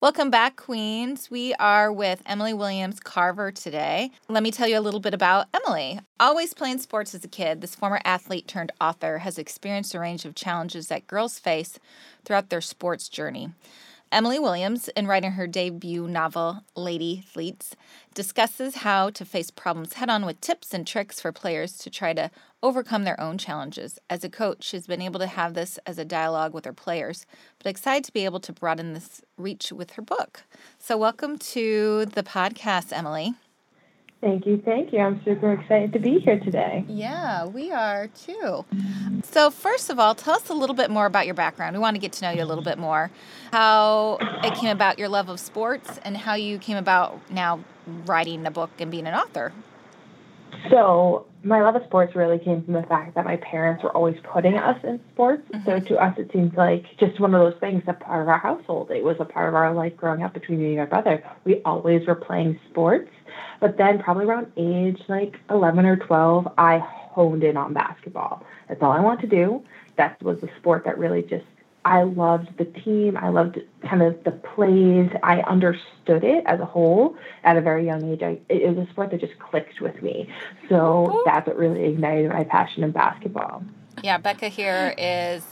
Welcome back, Queens. We are with Emily Williams Carver today. Let me tell you a little bit about Emily. Always playing sports as a kid, this former athlete turned author has experienced a range of challenges that girls face throughout their sports journey. Emily Williams, in writing her debut novel, Lady Fleets, discusses how to face problems head on with tips and tricks for players to try to overcome their own challenges. As a coach, she's been able to have this as a dialogue with her players, but excited to be able to broaden this reach with her book. So, welcome to the podcast, Emily. Thank you, thank you. I'm super excited to be here today. Yeah, we are too. So, first of all, tell us a little bit more about your background. We want to get to know you a little bit more. How it came about your love of sports and how you came about now writing a book and being an author. So, my love of sports really came from the fact that my parents were always putting us in sports. Mm-hmm. So, to us, it seems like just one of those things, a part of our household. It was a part of our life growing up between me and my brother. We always were playing sports. But then, probably around age like 11 or 12, I honed in on basketball. That's all I want to do. That was the sport that really just I loved the team. I loved kind of the plays. I understood it as a whole at a very young age. I, it was a sport that just clicked with me. So that's what really ignited my passion in basketball. Yeah, Becca here is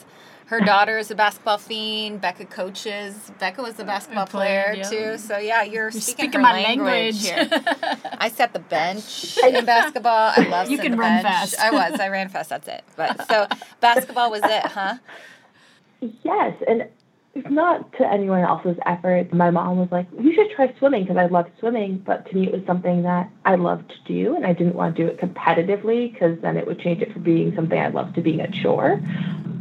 her daughter is a basketball fiend. Becca coaches. Becca was a basketball player yeah. too. So yeah, you're, you're speaking, speaking my language, language. here. I set the bench in basketball. I love you can run bench. fast. I was. I ran fast. That's it. But so basketball was it, huh? Yes, and it's not to anyone else's effort. My mom was like, "You should try swimming" because I love swimming, but to me it was something that I loved to do, and I didn't want to do it competitively because then it would change it from being something I loved to being a chore.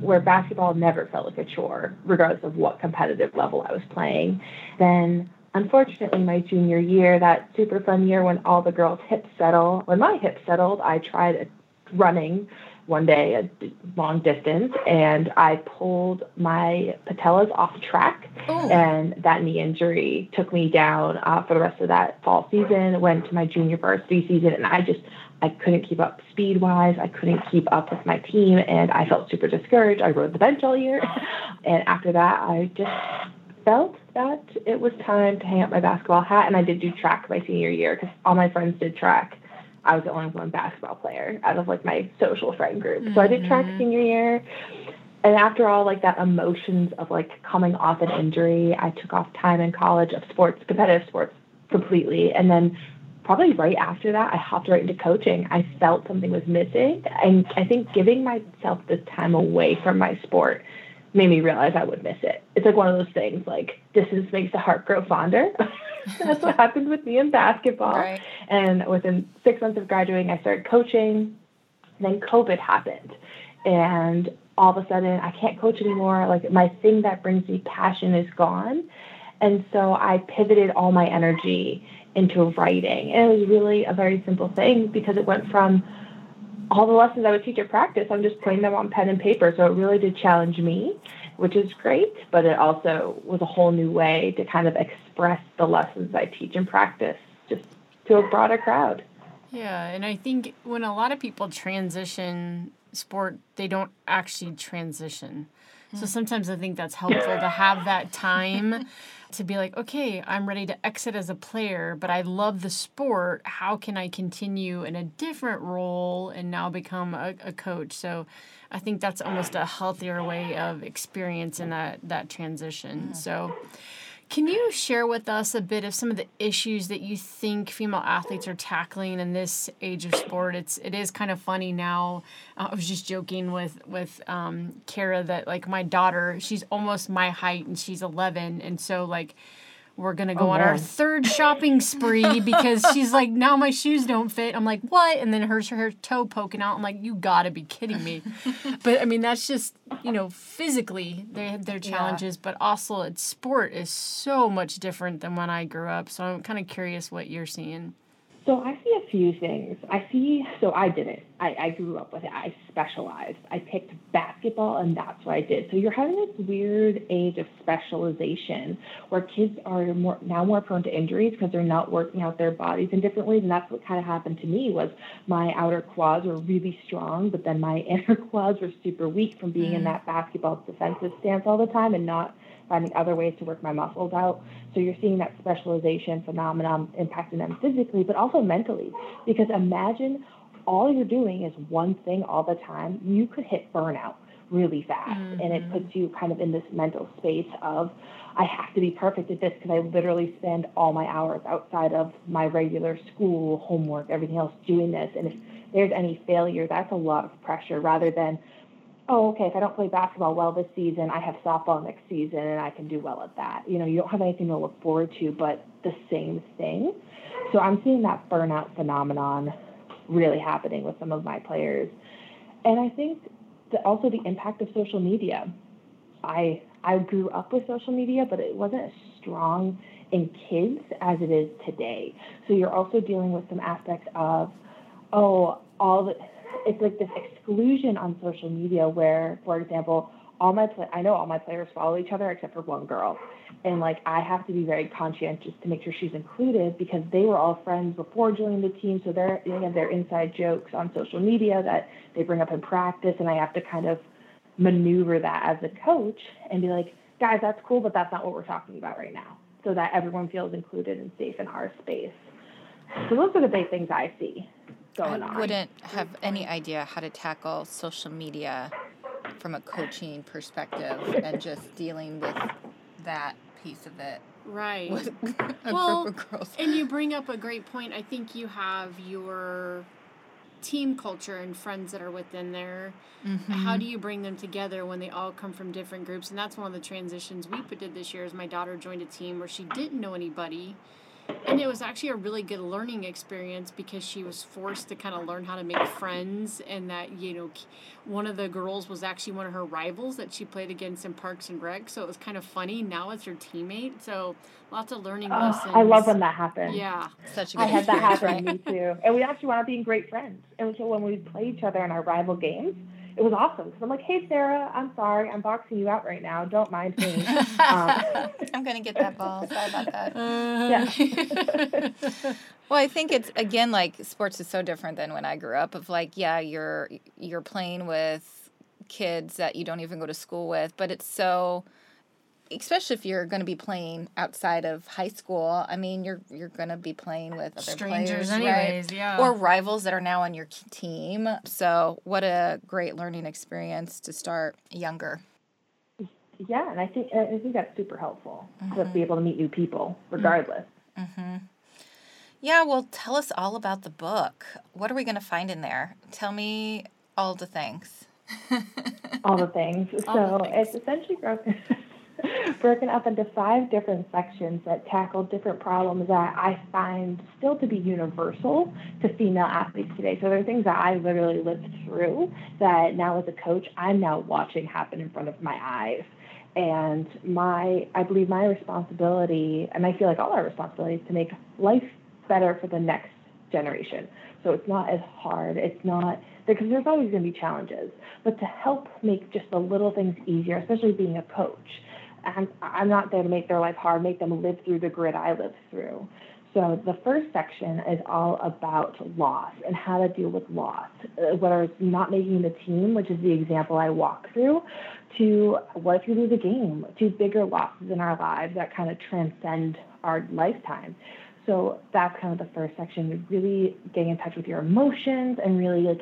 Where basketball never felt like a chore, regardless of what competitive level I was playing. Then unfortunately, my junior year, that super fun year when all the girls' hips settle, when my hips settled, I tried running one day, a long distance, and I pulled my patellas off track, Ooh. and that knee injury took me down uh, for the rest of that fall season. Went to my junior varsity season, and I just I couldn't keep up speed wise. I couldn't keep up with my team, and I felt super discouraged. I rode the bench all year, and after that, I just felt that it was time to hang up my basketball hat, and I did do track my senior year because all my friends did track I was the only one basketball player out of like my social friend group. Mm-hmm. So I did track mm-hmm. senior year. And after all, like that emotions of like coming off an injury, I took off time in college of sports, competitive sports completely. And then probably right after that, I hopped right into coaching. I felt something was missing. And I think giving myself this time away from my sport made me realize I would miss it. It's like one of those things like distance makes the heart grow fonder. That's what happened with me in basketball. Right. And within six months of graduating, I started coaching. Then COVID happened. And all of a sudden, I can't coach anymore. Like my thing that brings me passion is gone. And so I pivoted all my energy into writing. And it was really a very simple thing because it went from all the lessons I would teach at practice, I'm just putting them on pen and paper. So it really did challenge me, which is great, but it also was a whole new way to kind of express the lessons I teach in practice just to a broader crowd. Yeah, and I think when a lot of people transition sport, they don't actually transition. So hmm. sometimes I think that's helpful to have that time to be like, okay, I'm ready to exit as a player, but I love the sport. How can I continue in a different role and now become a, a coach? So I think that's almost a healthier way of experiencing that that transition. So Can you share with us a bit of some of the issues that you think female athletes are tackling in this age of sport? It's it is kind of funny now. Uh, I was just joking with with um, Kara that like my daughter, she's almost my height and she's 11, and so like we're gonna go oh, on our third shopping spree because she's like, now my shoes don't fit. I'm like, what? And then her her toe poking out. I'm like, you gotta be kidding me. but I mean, that's just you know physically they have their challenges, yeah. but also its sport is so much different than when I grew up. So I'm kind of curious what you're seeing. So I see a few things. I see, so I did it. I, I grew up with it. I specialized. I picked basketball, and that's what I did. So you're having this weird age of specialization where kids are more now more prone to injuries because they're not working out their bodies in different ways. And that's what kind of happened to me was my outer quads were really strong, but then my inner quads were super weak from being mm. in that basketball defensive stance all the time and not finding other ways to work my muscles out. So you're seeing that specialization phenomenon impacting them physically, but also mentally. Because imagine all you're doing is one thing all the time, you could hit burnout really fast. Mm-hmm. And it mm-hmm. puts you kind of in this mental space of, I have to be perfect at this because I literally spend all my hours outside of my regular school, homework, everything else doing this. And if there's any failure, that's a lot of pressure rather than, oh, okay, if I don't play basketball well this season, I have softball next season and I can do well at that. You know, you don't have anything to look forward to but the same thing. So I'm seeing that burnout phenomenon really happening with some of my players. And I think that also the impact of social media. I I grew up with social media, but it wasn't as strong in kids as it is today. So you're also dealing with some aspects of, oh, all the it's like this exclusion on social media where, for example, all my play I know all my players follow each other except for one girl. And like I have to be very conscientious to make sure she's included because they were all friends before joining the team. So they're they have their inside jokes on social media that they bring up in practice and I have to kind of maneuver that as a coach and be like, guys, that's cool, but that's not what we're talking about right now. So that everyone feels included and safe in our space. So those are the big things I see going I on. I wouldn't have any idea how to tackle social media from a coaching perspective and just dealing with that piece of it. Right. well, And you bring up a great point. I think you have your team culture and friends that are within there. Mm-hmm. How do you bring them together when they all come from different groups? And that's one of the transitions we did this year. Is my daughter joined a team where she didn't know anybody and it was actually a really good learning experience because she was forced to kind of learn how to make friends and that you know one of the girls was actually one of her rivals that she played against in parks and rec so it was kind of funny. Now it's her teammate so lots of learning oh, lessons. I love when that happens. Yeah. Such a good i had that happen right? to me too. And we actually wound up being great friends. And so when we play each other in our rival games it was awesome because I'm like, hey, Sarah, I'm sorry, I'm boxing you out right now. Don't mind me. Um, I'm gonna get that ball. Sorry about that. Uh, yeah. well, I think it's again like sports is so different than when I grew up. Of like, yeah, you're you're playing with kids that you don't even go to school with, but it's so especially if you're going to be playing outside of high school. I mean, you're you're going to be playing with other strangers, players, anyways, right? yeah, or rivals that are now on your team. So, what a great learning experience to start younger. Yeah, and I think I think that's super helpful mm-hmm. to be able to meet new people, regardless. Mm-hmm. Yeah, well, tell us all about the book. What are we going to find in there? Tell me all the things. all the things. All so the things. it's essentially broken. broken up into five different sections that tackle different problems that I find still to be universal to female athletes today. So there are things that I literally lived through that now as a coach, I'm now watching happen in front of my eyes. And my, I believe my responsibility, and I feel like all our responsibility is to make life better for the next generation. So it's not as hard. It's not because there's always going to be challenges, but to help make just the little things easier, especially being a coach, I'm, I'm not there to make their life hard, make them live through the grid I lived through. So the first section is all about loss and how to deal with loss, uh, whether it's not making the team, which is the example I walk through, to what if you lose a game, to bigger losses in our lives that kind of transcend our lifetime. So that's kind of the first section, really getting in touch with your emotions and really like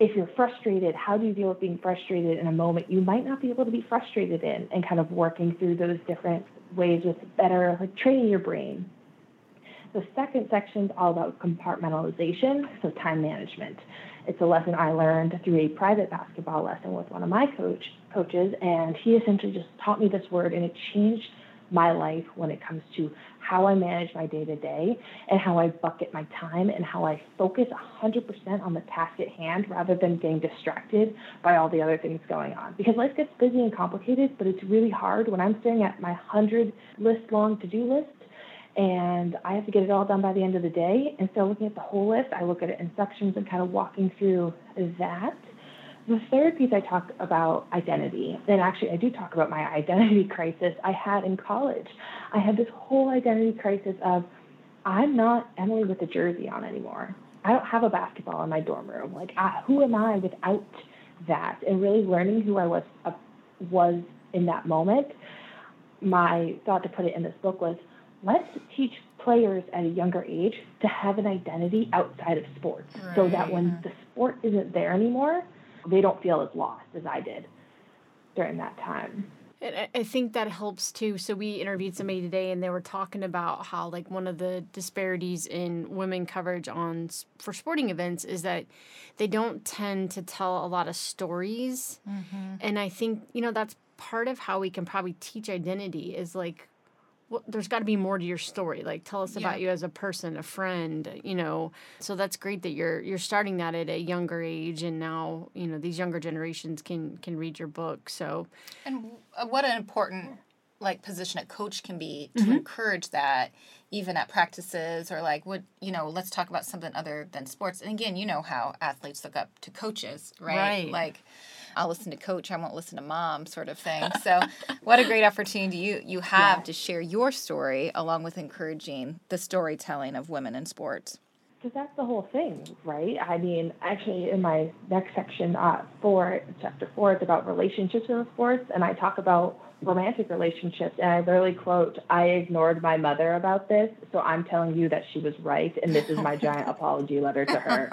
if you're frustrated, how do you deal with being frustrated in a moment you might not be able to be frustrated in and kind of working through those different ways with better like training your brain. The second section is all about compartmentalization, so time management. It's a lesson I learned through a private basketball lesson with one of my coach coaches, and he essentially just taught me this word, and it changed my life when it comes to how I manage my day to day and how I bucket my time and how I focus 100% on the task at hand rather than getting distracted by all the other things going on. Because life gets busy and complicated, but it's really hard when I'm staring at my 100 list long to do list and I have to get it all done by the end of the day. Instead of looking at the whole list, I look at it in sections and kind of walking through that. The third piece I talk about identity, and actually I do talk about my identity crisis I had in college. I had this whole identity crisis of I'm not Emily with a jersey on anymore. I don't have a basketball in my dorm room. Like, I, who am I without that? And really learning who I was uh, was in that moment. My thought to put it in this book was, let's teach players at a younger age to have an identity outside of sports, right. so that when the sport isn't there anymore, they don't feel as lost as I did during that time. And I think that helps too. So we interviewed somebody today, and they were talking about how like one of the disparities in women coverage on for sporting events is that they don't tend to tell a lot of stories. Mm-hmm. And I think you know that's part of how we can probably teach identity is like well, there's got to be more to your story. Like, tell us yeah. about you as a person, a friend. You know, so that's great that you're you're starting that at a younger age, and now you know these younger generations can can read your book. So, and uh, what an important like position a coach can be to mm-hmm. encourage that even at practices or like what you know let's talk about something other than sports and again you know how athletes look up to coaches right, right. like I'll listen to coach, I won't listen to mom sort of thing. So what a great opportunity you you have yeah. to share your story along with encouraging the storytelling of women in sports. Because that's the whole thing, right? I mean, actually, in my next section, uh, four, chapter four, it's about relationships in sports, and I talk about romantic relationships. And I literally quote, I ignored my mother about this, so I'm telling you that she was right, and this is my giant apology letter to her.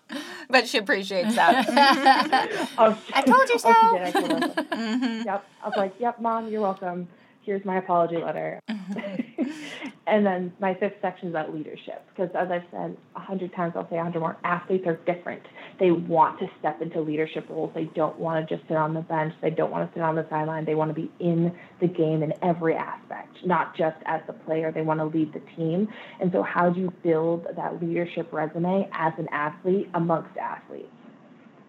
but she appreciates that. oh, I told you so. Oh, she did. I told. Mm-hmm. Yep. I was like, yep, mom, you're welcome here's my apology letter. Mm-hmm. And then my fifth section is about leadership, because as I've said a hundred times, I'll say a hundred more, athletes are different. They want to step into leadership roles. They don't want to just sit on the bench. They don't want to sit on the sideline. They want to be in the game in every aspect, not just as the player. They want to lead the team. And so how do you build that leadership resume as an athlete amongst athletes?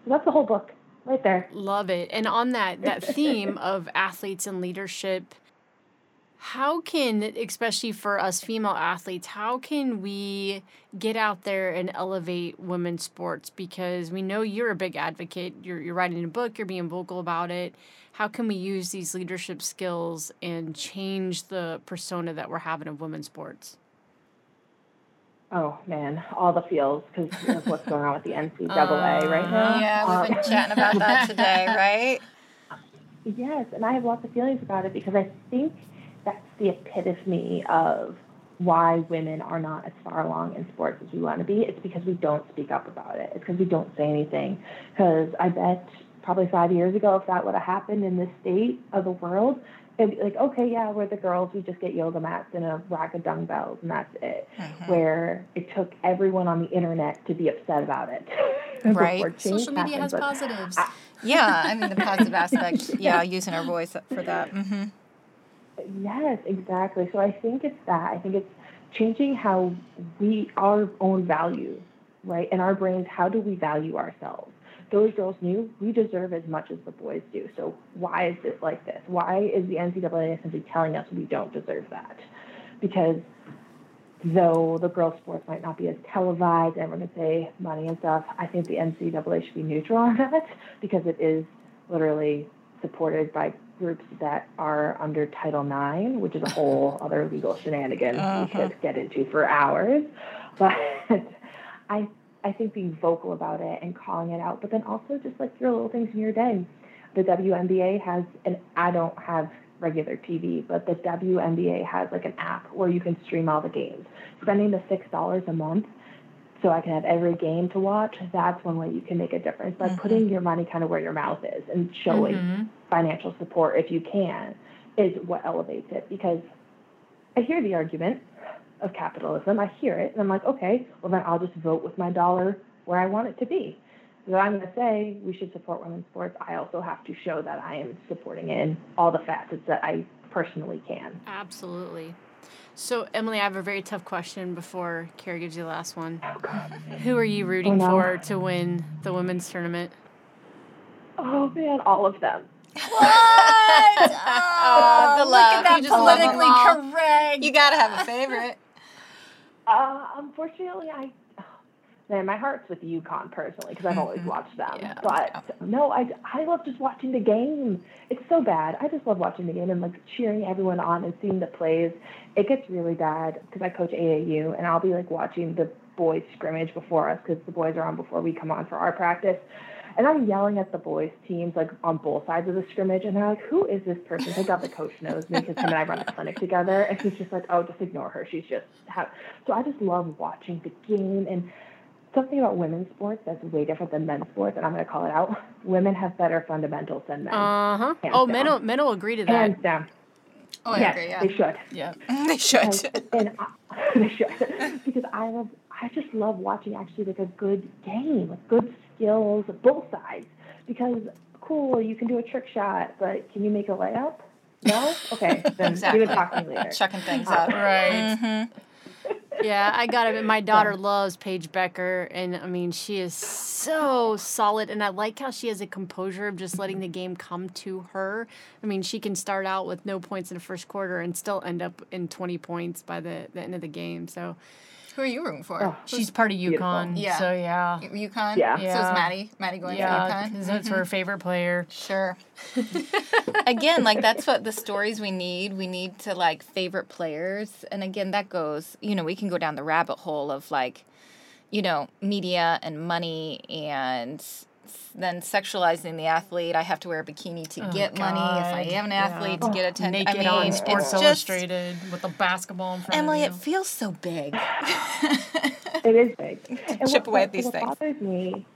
So that's the whole book right there. Love it. And on that that theme of athletes and leadership, how can especially for us female athletes how can we get out there and elevate women's sports? Because we know you're a big advocate. You're, you're writing a book. You're being vocal about it. How can we use these leadership skills and change the persona that we're having of women's sports? Oh man. All the feels because of what's going on with the ncaa uh, right now. Yeah we've been um, chatting about that today right? Yes and i have lots of feelings about it because i think that's the epitome of why women are not as far along in sports as we want to be. It's because we don't speak up about it. It's because we don't say anything. Because I bet probably five years ago, if that would have happened in this state of the world, it'd be like, okay, yeah, we're the girls. We just get yoga mats and a rack of dumbbells, and that's it. Mm-hmm. Where it took everyone on the internet to be upset about it. right. Social media has but positives. I, yeah, I mean the positive aspect. Yeah, using our voice for that. Mm-hmm. Yes, exactly. So I think it's that. I think it's changing how we, our own value, right? In our brains, how do we value ourselves? Those girls knew we deserve as much as the boys do. So why is this like this? Why is the NCAA essentially telling us we don't deserve that? Because though the girls' sports might not be as televised, and we're going to say money and stuff, I think the NCAA should be neutral on that because it is literally supported by groups that are under Title IX, which is a whole other legal shenanigans uh-huh. we could get into for hours. But I I think being vocal about it and calling it out, but then also just like your little things in your day. The WNBA has and I don't have regular TV, but the WNBA has like an app where you can stream all the games. Spending the six dollars a month so I can have every game to watch, that's one way you can make a difference by mm-hmm. putting your money kind of where your mouth is and showing mm-hmm. financial support if you can. is what elevates it because I hear the argument of capitalism. I hear it and I'm like, okay, well then I'll just vote with my dollar where I want it to be. So I'm going to say we should support women's sports. I also have to show that I am supporting it in all the facets that I personally can. Absolutely. So, Emily, I have a very tough question before Kara gives you the last one. Who are you rooting Oh, no. for to win the women's tournament? Oh man, all of them. What? Oh, the look love. at that You just politically correct. You gotta have a favorite. Uh, unfortunately, I man, my heart's with UConn personally because I've always Mhm. watched them. Yeah. But no, I I love just watching the game. It's so bad. I just love watching the game and like cheering everyone on and seeing the plays. It gets really bad because I coach AAU and I'll be like watching the boys scrimmage before us because the boys are on before we come on for our practice. And I'm yelling at the boys teams like on both sides of the scrimmage, and they're like, "Who is this person?" Thank God the coach knows me because him and I run a clinic together, and he's just like, "Oh, just ignore her. She's just." Ha-. So I just love watching the game and something about women's sports that's way different than men's sports, and I'm going to call it out. Women have better fundamentals than men, Uh huh. Oh, down. men will, men will agree to that. hands down. Oh, I yes, agree. Yeah, they should. yeah. they should. Because- and I, they should because I love I just love watching actually like a good game, with good skills, both sides. Because cool, you can do a trick shot, but can you make a layup? No? Okay, then Exactly. we would talk to me later. Chucking things Uh, up. Right. Mhm. Yeah, I got it. My daughter loves Paige Bueckers, and I mean, she is so solid. And I like how she has a composure of just letting the game come to her. I mean, she can start out with no points in the first quarter and still end up in 20 points by the, the end of the game. So Who are you rooting for? Oh, she's part of Beautiful. UConn. Yeah. So, yeah. UConn. Yeah. So Yeah. is Maddie. Maddie going Yeah, to UConn. because that's her mm-hmm. favorite player. Sure. again, like that's what the stories we need. We need to like favorite players. And again, that goes, you know, we can go down the rabbit hole of like, you know, media and money and s- then sexualizing the athlete. I have to wear a bikini to Oh, get money. If I am an Yeah. athlete to get attention. Naked I mean, on it's Sports just Illustrated with a basketball in front Emily, of it feels so big. It is big. And Chip what, away at what- these what things. bothers me,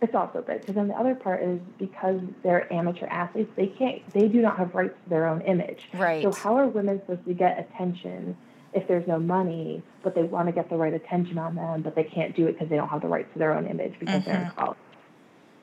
it's also big because then the other part is because they're amateur athletes, they can't, they do not have rights to their own image. Right. So how are women supposed to get attention if there's no money, but they want to get the right attention on them, but they can't do it because they don't have the rights to their own image because they're Mm-hmm. in college?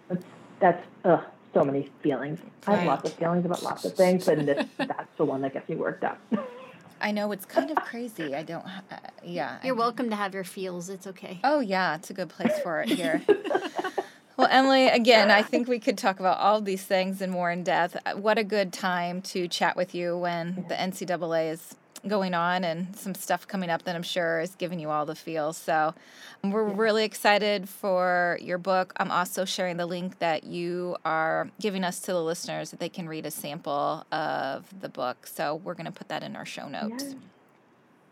That's that's ugh, so many feelings. I have lots of feelings about lots of things, and this that's the one that gets me worked up. I know it's kind of crazy. I don't. Uh, yeah. You're welcome to have your feels. It's okay. Oh yeah, it's a good place for it here. well, Emily, again, I think we could talk about all these things and more in depth. Uh, What a good time to chat with you when the NCAA is going on and some stuff coming up that I'm sure is giving you all the feels. So um, we're really excited for your book. I'm also sharing the link that you are giving us to the listeners that they can read a sample of the book. So we're going to put that in our show notes. Yeah.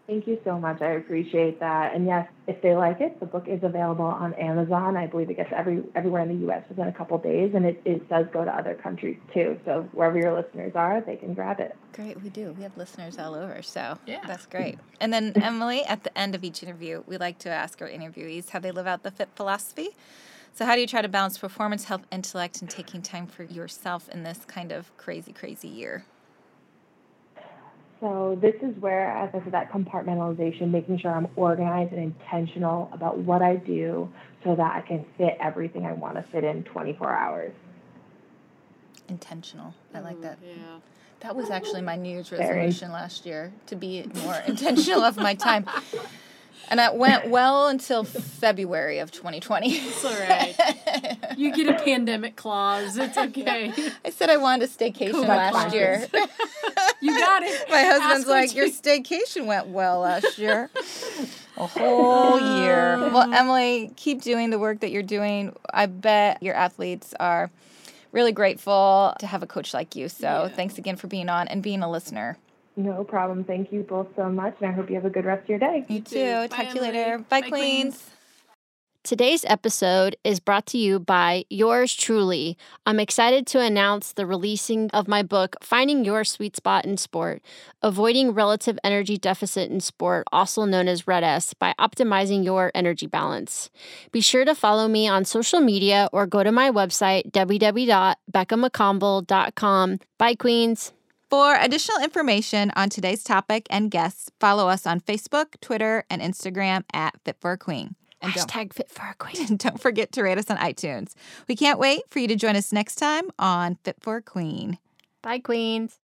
Thank you so much. I appreciate that. And yes, if they like it, the book is available on Amazon. I believe it gets every everywhere in the U.S. within a couple days, and it, it does go to other countries too. So wherever your listeners are, they can grab it. Great, we do. We have listeners all over, so Yeah. that's great. And then Emily, at the end of each interview, we like to ask our interviewees how they live out the fit philosophy. So how do you try to balance performance, health, intellect, and taking time for yourself in this kind of crazy, crazy year? So this is where, as I said, that compartmentalization, making sure I'm organized and intentional about what I do, so that I can fit everything I want to fit in 24 hours. Intentional. I like mm, that. Yeah. That was actually my New Year's Very. resolution last year to be more intentional of my time. And that went well until February of 2020. It's all right. you get a pandemic clause. It's okay. I said I wanted a staycation Cool. last year. You got it. My husband's Ask like, Your you- staycation went well last year. A whole year. Uh. Well, Emily, keep doing the work that you're doing. I bet your athletes are really grateful to have a coach like you. So Yeah. thanks again for being on and being a listener. No problem. Thank you both so much, and I hope you have a good rest of your day. You too. too. Bye, Talk to you later. Bye, Bye, Queens. Queens. Today's episode is brought to you by yours truly. I'm excited to announce the releasing of my book, Finding Your Sweet Spot in Sport Avoiding Relative Energy Deficit in Sport, also known as Red S, by optimizing your energy balance. Be sure to follow me on social media or go to my website, www.beccamccomble.com. Bye, Queens. For additional information on today's topic and guests, follow us on Facebook, Twitter, and Instagram at Fit for a Queen. And don't, Hashtag fit for a queen. don't forget to rate us on iTunes. We can't wait for you to join us next time on Fit for a Queen. Bye, queens.